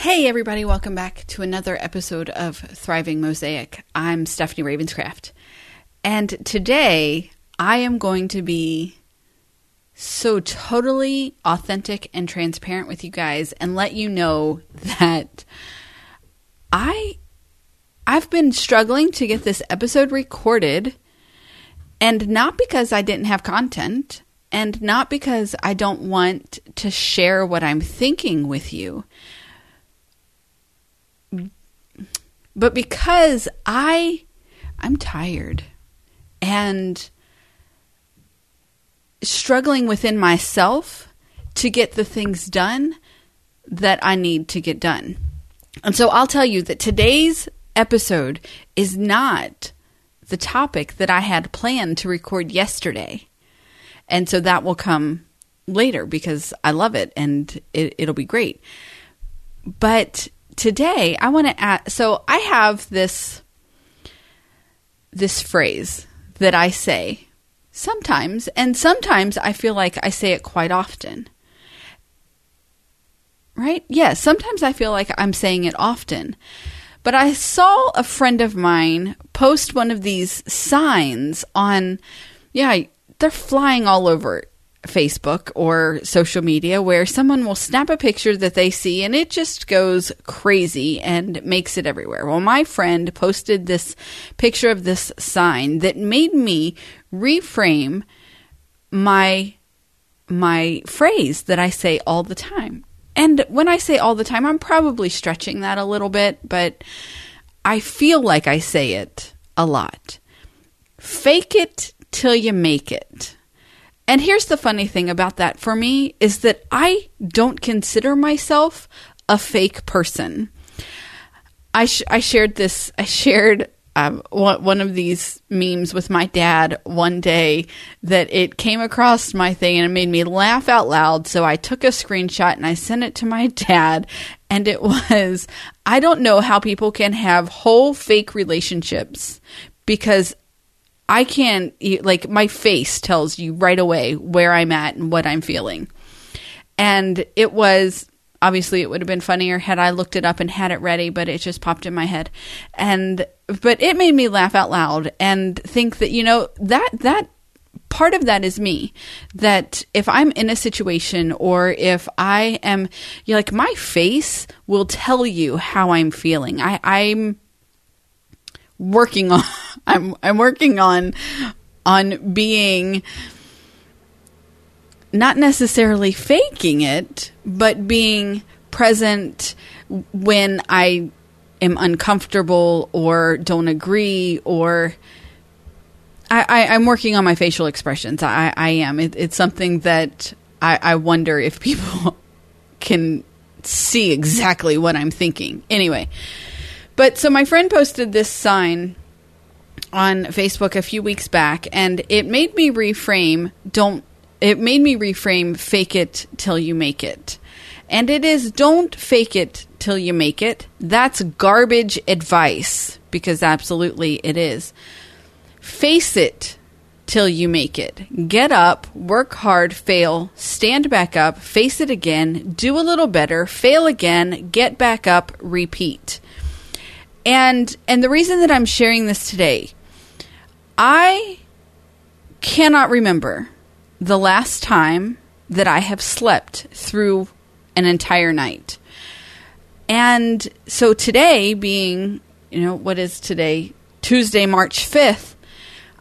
Hey, everybody, welcome back to another episode of Thriving Mosaic. I'm Stephanie Ravenscraft. And today I am going to be so totally authentic and transparent with you guys and let you know that I I've been struggling to get this episode recorded and not because I didn't have content and not because I don't want to share what I'm thinking with you but because I I'm tired and struggling within myself to get the things done that I need to get done. And so I'll tell you that today's episode is not the topic that I had planned to record yesterday. And so that will come later because I love it and it, will be great. But today I want to add so I have this this phrase that I say sometimes and sometimes I feel like I say it quite often. Right? Yeah, sometimes I feel like I'm saying it often. But I saw a friend of mine post one of these signs on yeah, they're flying all over Facebook or social media where someone will snap a picture that they see and it just goes crazy and makes it everywhere. Well, my friend posted this picture of this sign that made me reframe my my phrase that I say all the time. And when I say all the time, I'm probably stretching that a little bit, but I feel like I say it a lot. Fake it till you make it. And here's the funny thing about that for me is that I don't consider myself a fake person. I sh- I shared this I shared um, one of these memes with my dad one day that it came across my thing and it made me laugh out loud. So I took a screenshot and I sent it to my dad. And it was, I don't know how people can have whole fake relationships because I can't, like my face tells you right away where I'm at and what I'm feeling. And it was obviously it would have been funnier had I looked it up and had it ready, but it just popped in my head. And but it made me laugh out loud and think that you know that that part of that is me that if i'm in a situation or if i am you know, like my face will tell you how i'm feeling i i'm working on I'm I'm working on on being not necessarily faking it, but being present when I am uncomfortable or don't agree or I, am working on my facial expressions. I, I am. It, it's something that I, I wonder if people can see exactly what I'm thinking. Anyway, but so my friend posted this sign on Facebook a few weeks back, and it made me reframe. Don't. It made me reframe. Fake it till you make it. And it is don't fake it till you make it. That's garbage advice because absolutely it is. Face it till you make it. Get up, work hard, fail, stand back up, face it again, do a little better, fail again, get back up, repeat. And and the reason that I'm sharing this today, I cannot remember the last time that I have slept through an entire night. And so today being, you know, what is today? Tuesday, March 5th,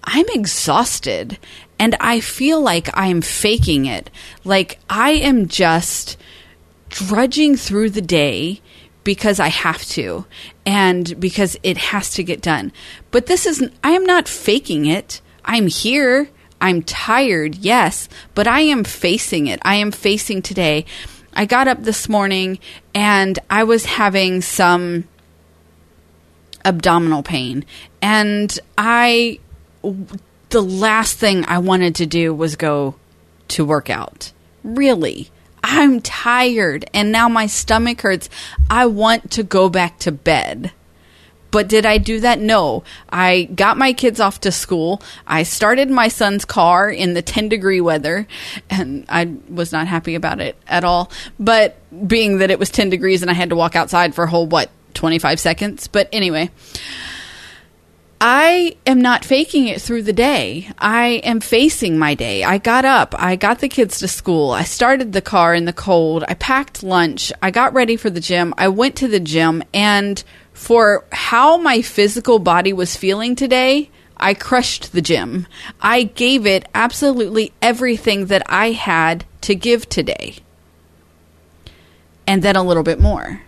I'm exhausted and I feel like I'm faking it. Like I am just drudging through the day because I have to and because it has to get done. But this is, I am not faking it. I'm here. I'm tired, yes, but I am facing it. I am facing today. I got up this morning and I was having some abdominal pain. And I, the last thing I wanted to do was go to work out. Really. I'm tired and now my stomach hurts. I want to go back to bed. But did I do that? No. I got my kids off to school. I started my son's car in the 10 degree weather, and I was not happy about it at all. But being that it was 10 degrees and I had to walk outside for a whole, what, 25 seconds? But anyway. I am not faking it through the day. I am facing my day. I got up. I got the kids to school. I started the car in the cold. I packed lunch. I got ready for the gym. I went to the gym. And for how my physical body was feeling today, I crushed the gym. I gave it absolutely everything that I had to give today. And then a little bit more.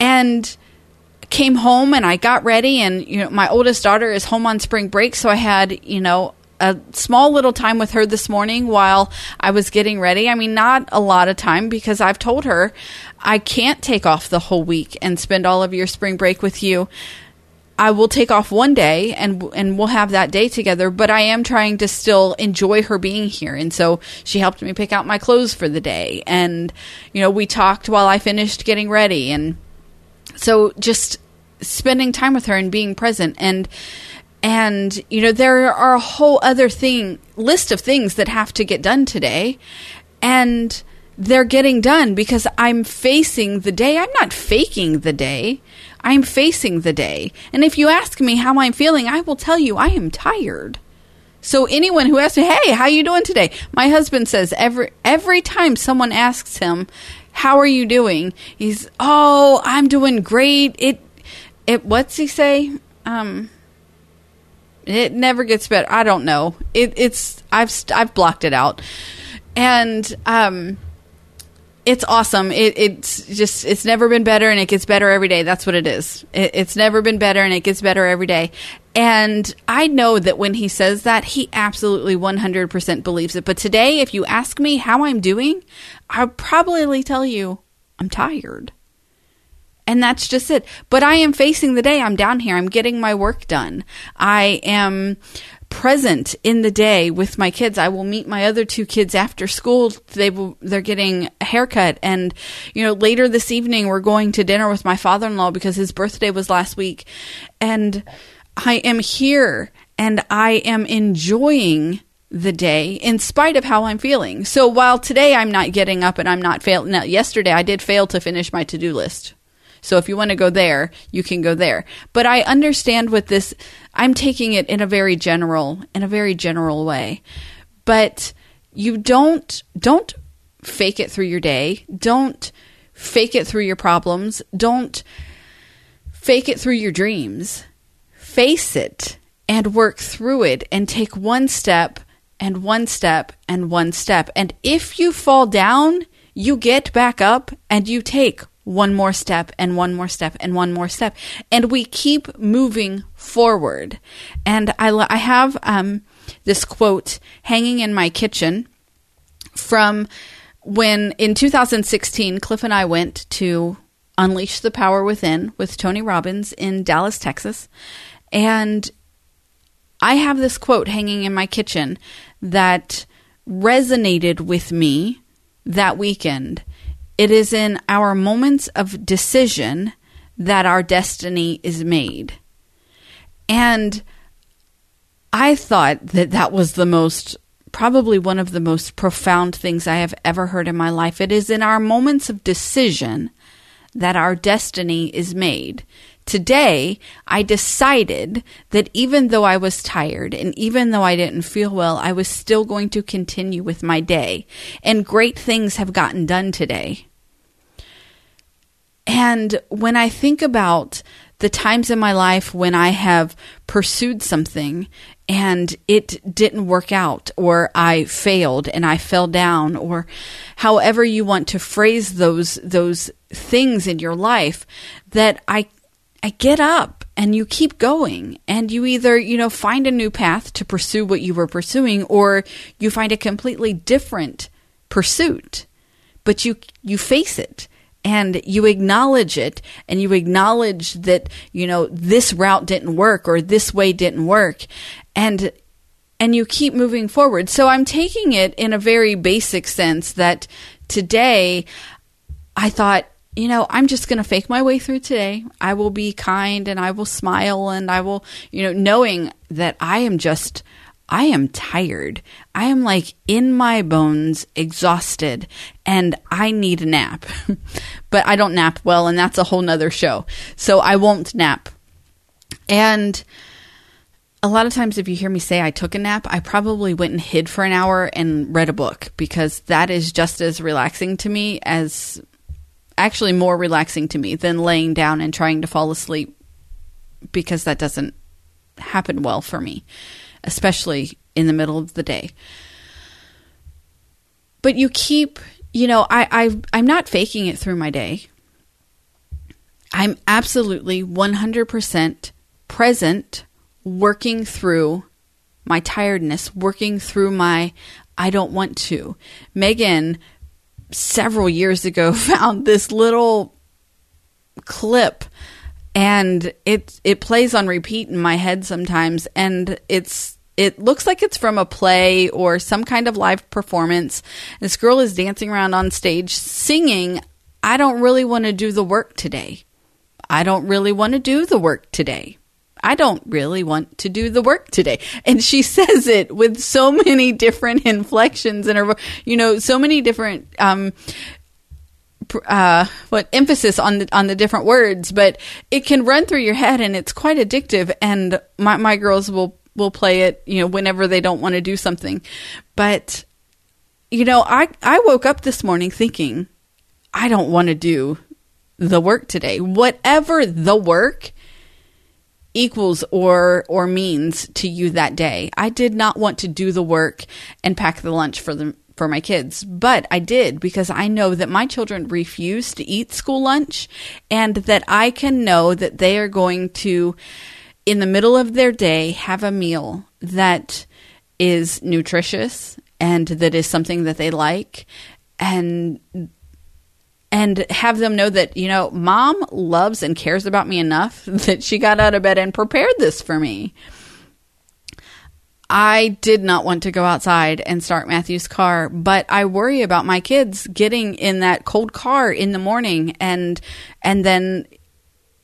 And came home and I got ready and you know my oldest daughter is home on spring break so I had, you know, a small little time with her this morning while I was getting ready. I mean, not a lot of time because I've told her I can't take off the whole week and spend all of your spring break with you. I will take off one day and and we'll have that day together, but I am trying to still enjoy her being here. And so she helped me pick out my clothes for the day and you know, we talked while I finished getting ready and so just spending time with her and being present and and you know there are a whole other thing list of things that have to get done today and they're getting done because I'm facing the day. I'm not faking the day. I'm facing the day. And if you ask me how I'm feeling, I will tell you I am tired. So anyone who asks me, "Hey, how you doing today?" My husband says every every time someone asks him, "How are you doing?" He's, "Oh, I'm doing great. It it what's he say? Um it never gets better. I don't know. It, it's I've I've blocked it out, and um, it's awesome. It, it's just it's never been better, and it gets better every day. That's what it is. It, it's never been better, and it gets better every day. And I know that when he says that, he absolutely one hundred percent believes it. But today, if you ask me how I'm doing, I'll probably tell you I'm tired. And that's just it. But I am facing the day. I'm down here. I'm getting my work done. I am present in the day with my kids. I will meet my other two kids after school. They will, they're getting a haircut. And, you know, later this evening, we're going to dinner with my father in law because his birthday was last week. And I am here and I am enjoying the day in spite of how I'm feeling. So while today I'm not getting up and I'm not failing, now yesterday I did fail to finish my to do list. So if you want to go there, you can go there. But I understand what this I'm taking it in a very general in a very general way. But you don't don't fake it through your day. Don't fake it through your problems. Don't fake it through your dreams. Face it and work through it and take one step and one step and one step. And if you fall down, you get back up and you take one more step and one more step and one more step. And we keep moving forward. And I, I have um, this quote hanging in my kitchen from when in 2016, Cliff and I went to Unleash the Power Within with Tony Robbins in Dallas, Texas. And I have this quote hanging in my kitchen that resonated with me that weekend. It is in our moments of decision that our destiny is made. And I thought that that was the most, probably one of the most profound things I have ever heard in my life. It is in our moments of decision that our destiny is made. Today, I decided that even though I was tired and even though I didn't feel well, I was still going to continue with my day. And great things have gotten done today. And when I think about the times in my life when I have pursued something and it didn't work out, or I failed and I fell down, or however you want to phrase those those things in your life, that I I get up and you keep going and you either, you know, find a new path to pursue what you were pursuing or you find a completely different pursuit. But you you face it and you acknowledge it and you acknowledge that you know this route didn't work or this way didn't work and and you keep moving forward so i'm taking it in a very basic sense that today i thought you know, I'm just going to fake my way through today. I will be kind and I will smile and I will, you know, knowing that I am just, I am tired. I am like in my bones, exhausted, and I need a nap. but I don't nap well, and that's a whole nother show. So I won't nap. And a lot of times, if you hear me say I took a nap, I probably went and hid for an hour and read a book because that is just as relaxing to me as actually more relaxing to me than laying down and trying to fall asleep because that doesn't happen well for me, especially in the middle of the day. But you keep, you know, I, I I'm not faking it through my day. I'm absolutely 100% present, working through my tiredness, working through my I don't want to. Megan several years ago found this little clip and it it plays on repeat in my head sometimes and it's it looks like it's from a play or some kind of live performance. This girl is dancing around on stage singing, I don't really want to do the work today. I don't really want to do the work today. I don't really want to do the work today. And she says it with so many different inflections in her, you know, so many different, um, uh, what emphasis on the on the different words, but it can run through your head and it's quite addictive. And my my girls will will play it, you know, whenever they don't want to do something. But you know, I I woke up this morning thinking, I don't want to do the work today. Whatever the work equals or or means to you that day. I did not want to do the work and pack the lunch for them for my kids, but I did because I know that my children refuse to eat school lunch and that I can know that they are going to in the middle of their day have a meal that is nutritious and that is something that they like and and have them know that, you know, mom loves and cares about me enough that she got out of bed and prepared this for me. I did not want to go outside and start Matthew's car, but I worry about my kids getting in that cold car in the morning and and then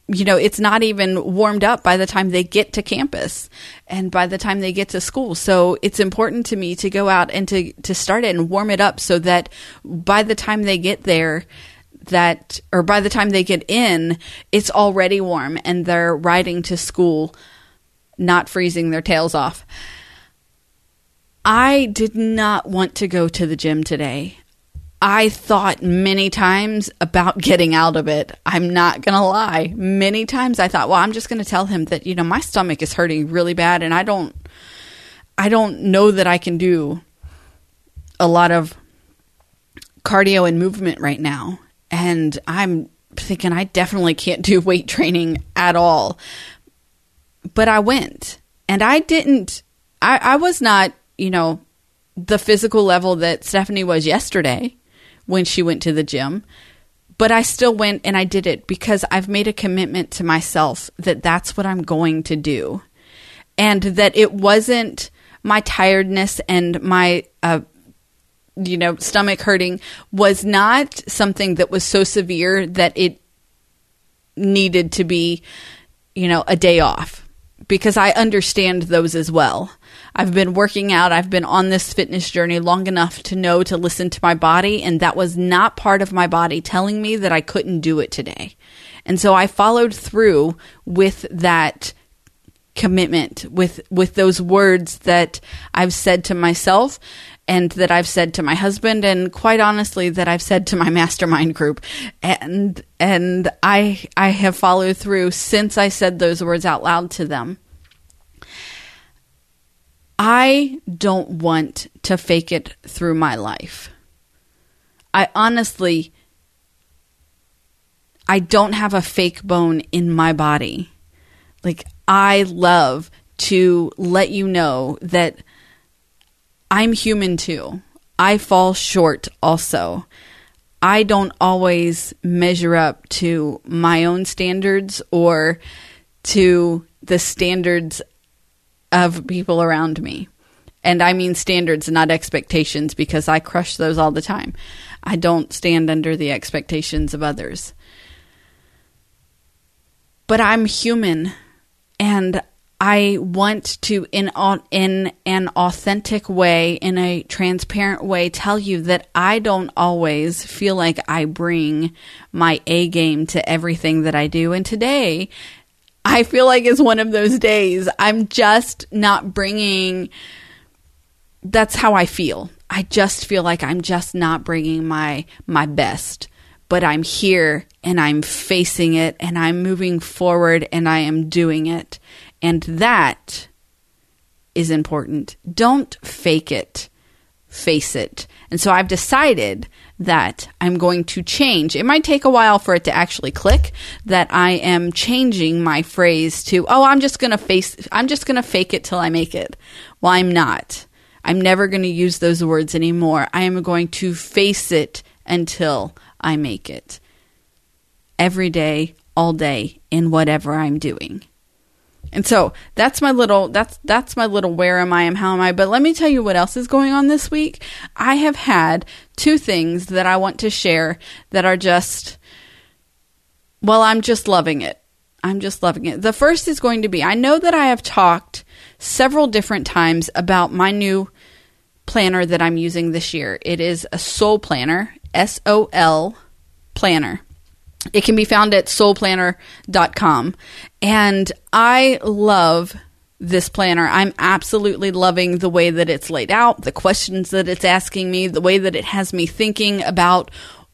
you know, it's not even warmed up by the time they get to campus and by the time they get to school. So it's important to me to go out and to, to start it and warm it up so that by the time they get there, that, or by the time they get in, it's already warm and they're riding to school, not freezing their tails off. I did not want to go to the gym today. I thought many times about getting out of it. I'm not going to lie. Many times I thought, well, I'm just going to tell him that, you know, my stomach is hurting really bad and I don't I don't know that I can do a lot of cardio and movement right now and I'm thinking I definitely can't do weight training at all. But I went and I didn't, I, I was not, you know, the physical level that Stephanie was yesterday when she went to the gym. But I still went and I did it because I've made a commitment to myself that that's what I'm going to do. And that it wasn't my tiredness and my uh, you know, stomach hurting was not something that was so severe that it needed to be, you know, a day off because I understand those as well. I've been working out, I've been on this fitness journey long enough to know to listen to my body, and that was not part of my body telling me that I couldn't do it today. And so I followed through with that commitment with with those words that I've said to myself and that I've said to my husband and quite honestly that I've said to my mastermind group and and I I have followed through since I said those words out loud to them. I don't want to fake it through my life. I honestly I don't have a fake bone in my body. Like I love to let you know that I'm human too. I fall short also. I don't always measure up to my own standards or to the standards of people around me. And I mean standards, not expectations, because I crush those all the time. I don't stand under the expectations of others. but I'm human and I want to in in an authentic way, in a transparent way, tell you that I don't always feel like I bring my A game to everything that I do. And today, I feel like it's one of those days. I'm just not bringing. That's how I feel. I just feel like I'm just not bringing my my best. But I'm here and I'm facing it and I'm moving forward and I am doing it. And that is important. Don't fake it, face it. And so I've decided that I'm going to change. It might take a while for it to actually click that I am changing my phrase to, oh, I'm just going to face, I'm just going to fake it till I make it. Well, I'm not. I'm never going to use those words anymore. I am going to face it until I make it. Every day, all day, in whatever I'm doing. And so that's my little that's that's my little where am I and how am I. But let me tell you what else is going on this week. I have had two things that I want to share that are just well, I'm just loving it. I'm just loving it. The first is going to be I know that I have talked several different times about my new planner that I'm using this year. It is a Sol planner, S O L planner. It can be found at solplanner.com. And I love this planner. I'm absolutely loving the way that it's laid out, the questions that it's asking me, the way that it has me thinking about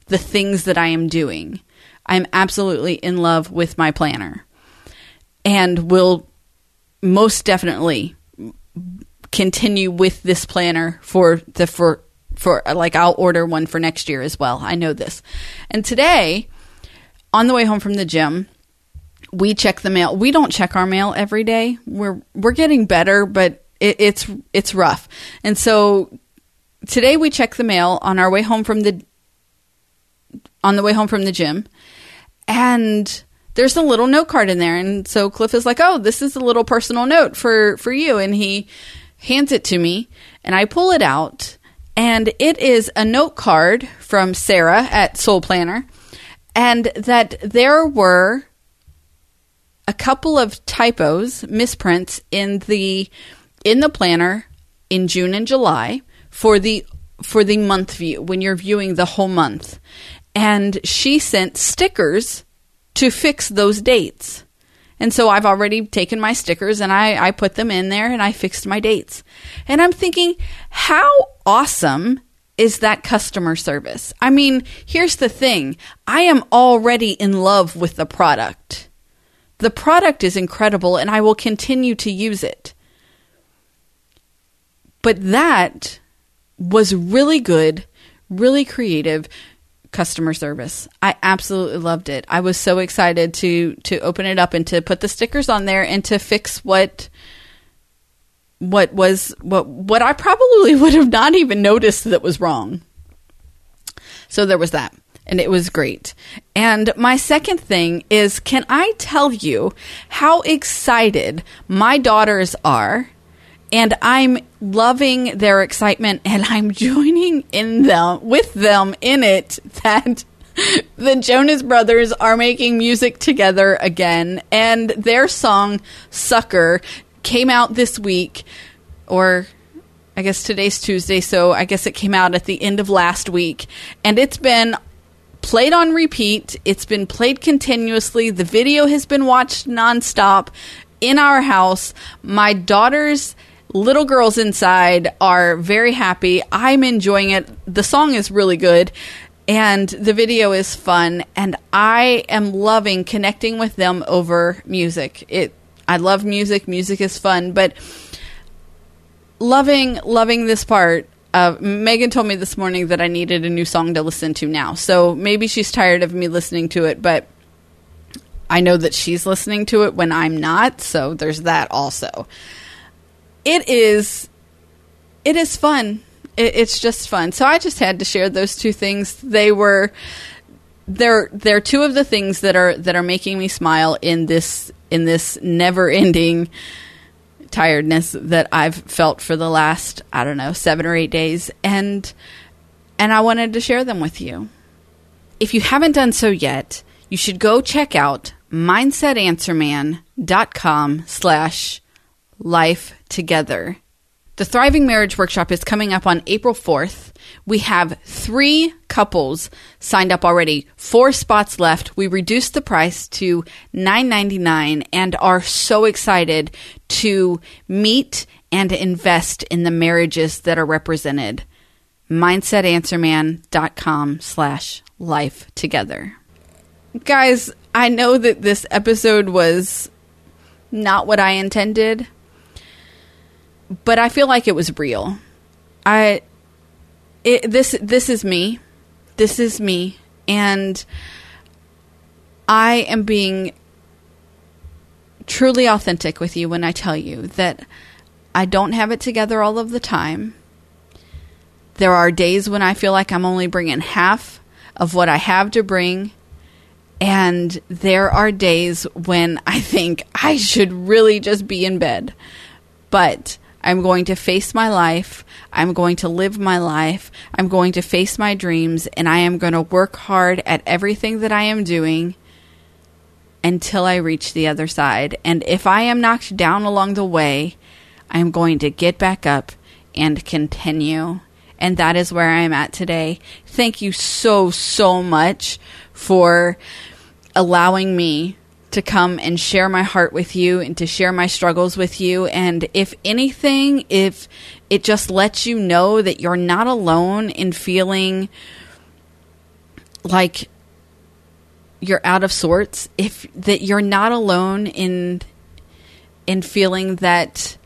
the things that I am doing. I'm absolutely in love with my planner and will most definitely continue with this planner for the for for like I'll order one for next year as well. I know this. And today on the way home from the gym, we check the mail. We don't check our mail every day. We're we're getting better, but it, it's it's rough. And so today we check the mail on our way home from the on the way home from the gym, and there's a little note card in there. And so Cliff is like, "Oh, this is a little personal note for for you," and he hands it to me, and I pull it out, and it is a note card from Sarah at Sol Planner and that there were a couple of typos, misprints in the in the planner in June and July for the for the month view when you're viewing the whole month. And she sent stickers to fix those dates. And so I've already taken my stickers and I, I put them in there and I fixed my dates. And I'm thinking, how awesome is that customer service. I mean, here's the thing I am already in love with the product. The product is incredible and I will continue to use it. But that was really good, really creative customer service. I absolutely loved it. I was so excited to to open it up and to put the stickers on there and to fix what what was what what I probably would have not even noticed that was wrong. So there was that. And it was great. And my second thing is can I tell you how excited my daughters are? And I'm loving their excitement and I'm joining in them with them in it that the Jonas Brothers are making music together again, and their song Sucker came out this week, or I guess today's Tuesday, so I guess it came out at the end of last week. And it's been played on repeat, it's been played continuously. The video has been watched nonstop in our house. My daughter's little girls inside are very happy. I'm enjoying it. The song is really good and the video is fun and I am loving connecting with them over music. It I love music. Music is fun, but loving loving this part. Uh, Megan told me this morning that I needed a new song to listen to now. So maybe she's tired of me listening to it, but I know that she's listening to it when I'm not. So there's that also. It is it is fun. It, it's just fun. So I just had to share those two things. They were they're they're two of the things that are that are making me smile in this in this never ending tiredness that I've felt for the last, I don't know, 7 or 8 days and and I wanted to share them with you. If you haven't done so yet, you should go check out mindsetanswerman.com slash life together. The Thriving Marriage Workshop is coming up on April 4th. We have three couples signed up already, four spots left. We reduced the price to $9.99 and are so excited to meet and invest in the marriages that are represented. MindsetAnswerman.com slash life together. Guys, I know that this episode was not what I intended but I feel like it was real. I it, this this is me. This is me and I am being truly authentic with you when I tell you that I don't have it together all of the time. There are days when I feel like I'm only bringing half of what I have to bring. And there are days when I think I should really just be in bed. But I'm going to face my life. I'm going to live my life. I'm going to face my dreams and I am going to work hard at everything that I am doing until I reach the other side. And if I am knocked down along the way, I'm going to get back up and continue. And that is where I am at today. Thank you so, so much for allowing me to come and share my heart with you and to share my struggles with you. And if anything, if it just lets you know that you're not alone in feeling like you're out of sorts, if that you're not alone in in feeling that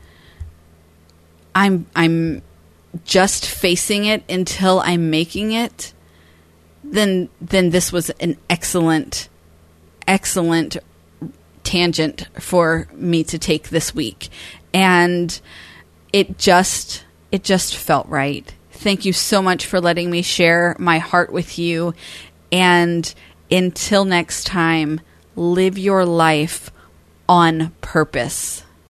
I'm I'm just facing it until I'm making it, then then this was an excellent excellent tangent for me to take this week. And it just it just felt right. Thank you so much for letting me share my heart with you. And until next time, live your life on purpose.